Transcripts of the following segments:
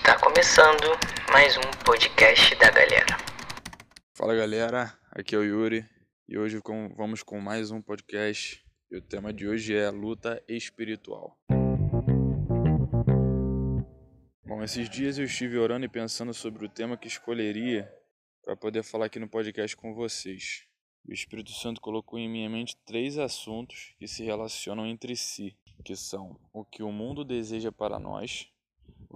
Está começando mais um podcast da galera. Fala galera, aqui é o Yuri e hoje vamos com mais um podcast e o tema de hoje é luta espiritual. Bom, esses dias eu estive orando e pensando sobre o tema que escolheria para poder falar aqui no podcast com vocês. O Espírito Santo colocou em minha mente três assuntos que se relacionam entre si, que são o que o mundo deseja para nós,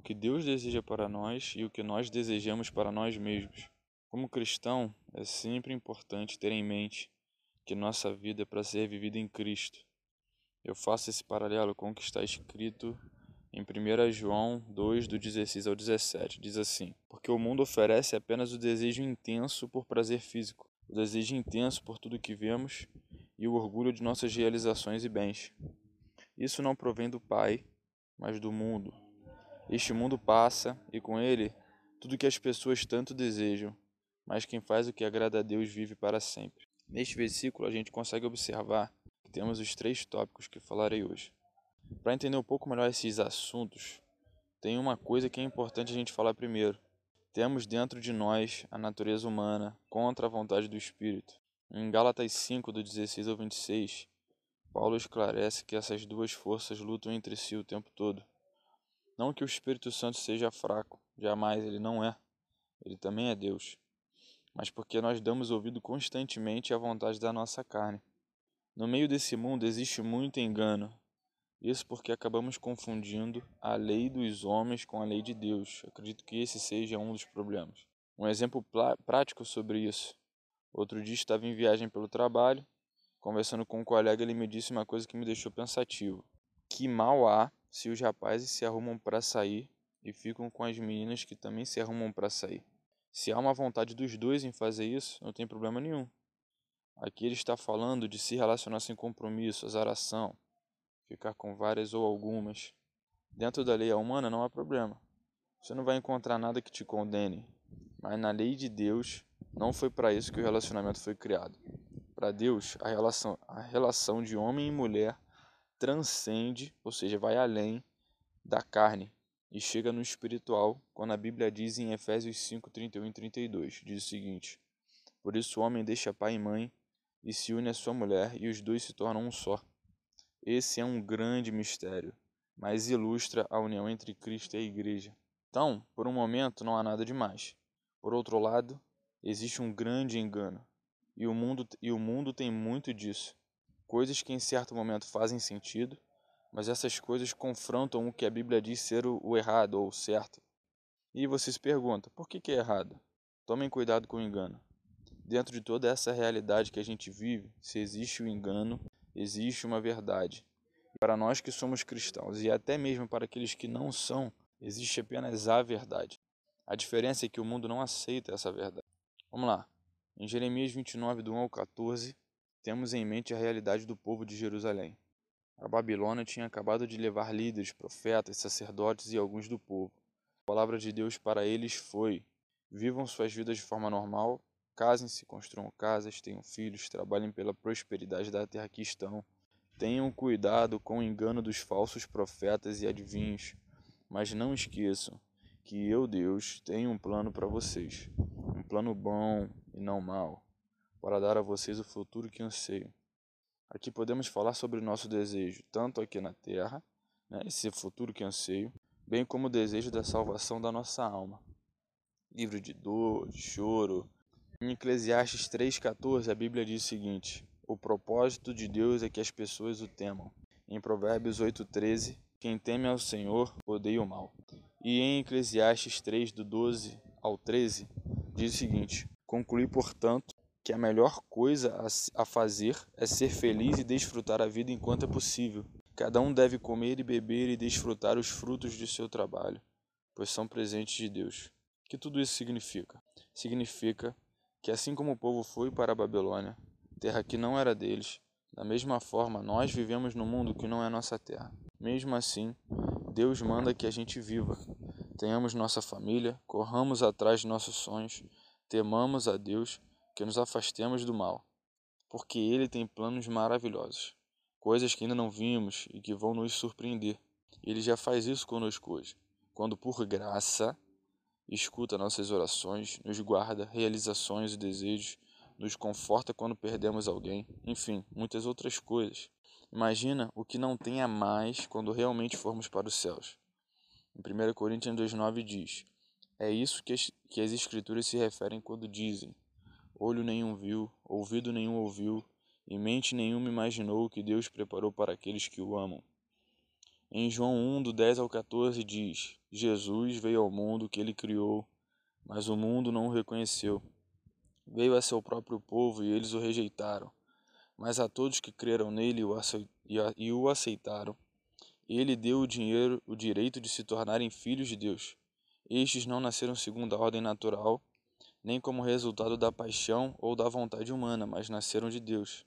que Deus deseja para nós e o que nós desejamos para nós mesmos. Como cristão, é sempre importante ter em mente que nossa vida é para ser vivida em Cristo. Eu faço esse paralelo com o que está escrito em 1 João 2, do 16 ao 17. Diz assim: Porque o mundo oferece apenas o desejo intenso por prazer físico, o desejo intenso por tudo que vemos e o orgulho de nossas realizações e bens. Isso não provém do Pai, mas do mundo. Este mundo passa e com ele tudo que as pessoas tanto desejam, mas quem faz o que agrada a Deus vive para sempre. Neste versículo a gente consegue observar que temos os três tópicos que falarei hoje. Para entender um pouco melhor esses assuntos, tem uma coisa que é importante a gente falar primeiro. Temos dentro de nós a natureza humana contra a vontade do Espírito. Em Gálatas 5, do 16 ao 26, Paulo esclarece que essas duas forças lutam entre si o tempo todo. Não que o Espírito Santo seja fraco, jamais ele não é. Ele também é Deus. Mas porque nós damos ouvido constantemente à vontade da nossa carne. No meio desse mundo existe muito engano, isso porque acabamos confundindo a lei dos homens com a lei de Deus. Acredito que esse seja um dos problemas. Um exemplo prático sobre isso. Outro dia estava em viagem pelo trabalho, conversando com um colega, ele me disse uma coisa que me deixou pensativo. Que mal há se os rapazes se arrumam para sair e ficam com as meninas que também se arrumam para sair. Se há uma vontade dos dois em fazer isso, não tem problema nenhum. Aqui ele está falando de se relacionar sem compromisso, azaração, ficar com várias ou algumas. Dentro da lei humana não há problema. Você não vai encontrar nada que te condene. Mas na lei de Deus, não foi para isso que o relacionamento foi criado. Para Deus, a relação, a relação de homem e mulher transcende, ou seja, vai além da carne e chega no espiritual, quando a Bíblia diz em Efésios 5, 31 e 32, diz o seguinte: Por isso o homem deixa pai e mãe e se une à sua mulher, e os dois se tornam um só. Esse é um grande mistério, mas ilustra a união entre Cristo e a Igreja. Então, por um momento, não há nada demais. Por outro lado, existe um grande engano, e o mundo, e o mundo tem muito disso. Coisas que em certo momento fazem sentido, mas essas coisas confrontam o que a Bíblia diz ser o, errado ou o certo. E você se pergunta, por que, que é errado? Tomem cuidado com o engano. Dentro de toda essa realidade que a gente vive, se existe o engano, existe uma verdade. Para nós que somos cristãos e até mesmo para aqueles que não são, existe apenas a verdade. A diferença é que o mundo não aceita essa verdade. Vamos lá. Em Jeremias 29, do 1 ao 14, temos em mente a realidade do povo de Jerusalém. A Babilônia tinha acabado de levar líderes, profetas, sacerdotes e alguns do povo. A palavra de Deus para eles foi: vivam suas vidas de forma normal, Casem-se, construam casas, tenham filhos, trabalhem pela prosperidade da terra que estão. Tenham cuidado com o engano dos falsos profetas e adivinhos, mas não esqueçam que eu, Deus, tenho um plano para vocês, um plano bom e não mau, para dar a vocês o futuro que anseiam. Aqui podemos falar sobre o nosso desejo, tanto aqui na terra, né, esse futuro que anseio, bem como o desejo da salvação da nossa alma. Livre de dor, de choro, em Eclesiastes 3,14, a Bíblia diz o seguinte: O propósito de Deus é que as pessoas o temam. Em Provérbios 8,13, quem teme ao Senhor odeia o mal. E em Eclesiastes 3, do 12 ao 13, diz o seguinte: Conclui, portanto, que a melhor coisa a fazer é ser feliz e desfrutar a vida enquanto é possível. Cada um deve comer e beber e desfrutar os frutos de seu trabalho, pois são presentes de Deus. O que tudo isso significa? Significa que assim como o povo foi para a Babilônia, terra que não era deles, da mesma forma nós vivemos no mundo que não é nossa terra. Mesmo assim, Deus manda que a gente viva, tenhamos nossa família, corramos atrás de nossos sonhos, temamos a Deus, que nos afastemos do mal, porque Ele tem planos maravilhosos, coisas que ainda não vimos e que vão nos surpreender. Ele já faz isso conosco hoje. quando por graça escuta nossas orações, nos guarda realizações e desejos, nos conforta quando perdemos alguém, enfim, muitas outras coisas. Imagina o que não tem a mais quando realmente formos para os céus. Em 1 Coríntios 2,9 diz: É isso que as, que as Escrituras se referem quando dizem: Olho nenhum viu, ouvido nenhum ouviu, e mente nenhuma imaginou o que Deus preparou para aqueles que o amam. Em João 1, do 10 ao 14, diz: Jesus veio ao mundo que ele criou, mas o mundo não o reconheceu. Veio a seu próprio povo e eles o rejeitaram. Mas a todos que creram nele e o aceitaram, ele deu o dinheiro, o direito de se tornarem filhos de Deus. Estes não nasceram segundo a ordem natural, nem como resultado da paixão ou da vontade humana, mas nasceram de Deus.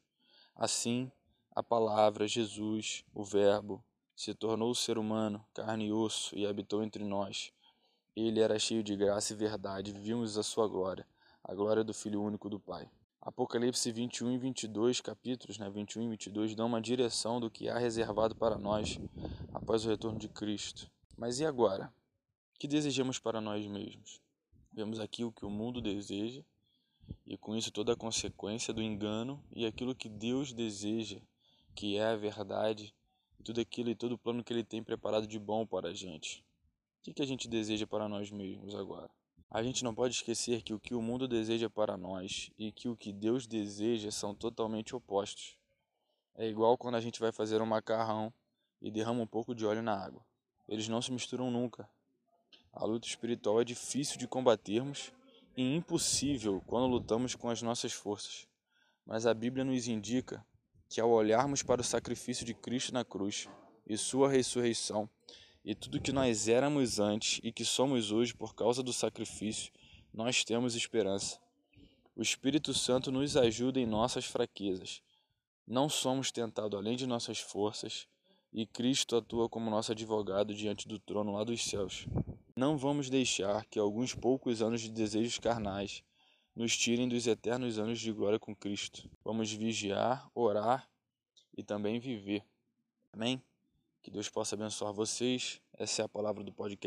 Assim, a palavra, Jesus, o Verbo, se tornou ser humano, carne e osso, e habitou entre nós. Ele era cheio de graça e verdade, vimos a sua glória, a glória do Filho único do Pai. Apocalipse 21 e 22, capítulos né, 21 e 22, dão uma direção do que há reservado para nós após o retorno de Cristo. Mas e agora? O que desejamos para nós mesmos? Vemos aqui o que o mundo deseja, e com isso toda a consequência do engano e aquilo que Deus deseja, que é a verdade tudo aquilo e todo o plano que Ele tem preparado de bom para a gente. O que, que a gente deseja para nós mesmos agora? A gente não pode esquecer que o que o mundo deseja para nós e que o que Deus deseja são totalmente opostos. É igual quando a gente vai fazer um macarrão e derrama um pouco de óleo na água. Eles não se misturam nunca. A luta espiritual é difícil de combatermos e impossível quando lutamos com as nossas forças. Mas a Bíblia nos indica que ao olharmos para o sacrifício de Cristo na cruz e sua ressurreição, e tudo que nós éramos antes e que somos hoje por causa do sacrifício, nós temos esperança. O Espírito Santo nos ajuda em nossas fraquezas. Não somos tentados além de nossas forças, e Cristo atua como nosso advogado diante do trono lá dos céus. Não vamos deixar que alguns poucos anos de desejos carnais nos tirem dos eternos anos de glória com Cristo. Vamos vigiar, orar e também viver. Amém? Que Deus possa abençoar vocês. Essa é a palavra do podcast.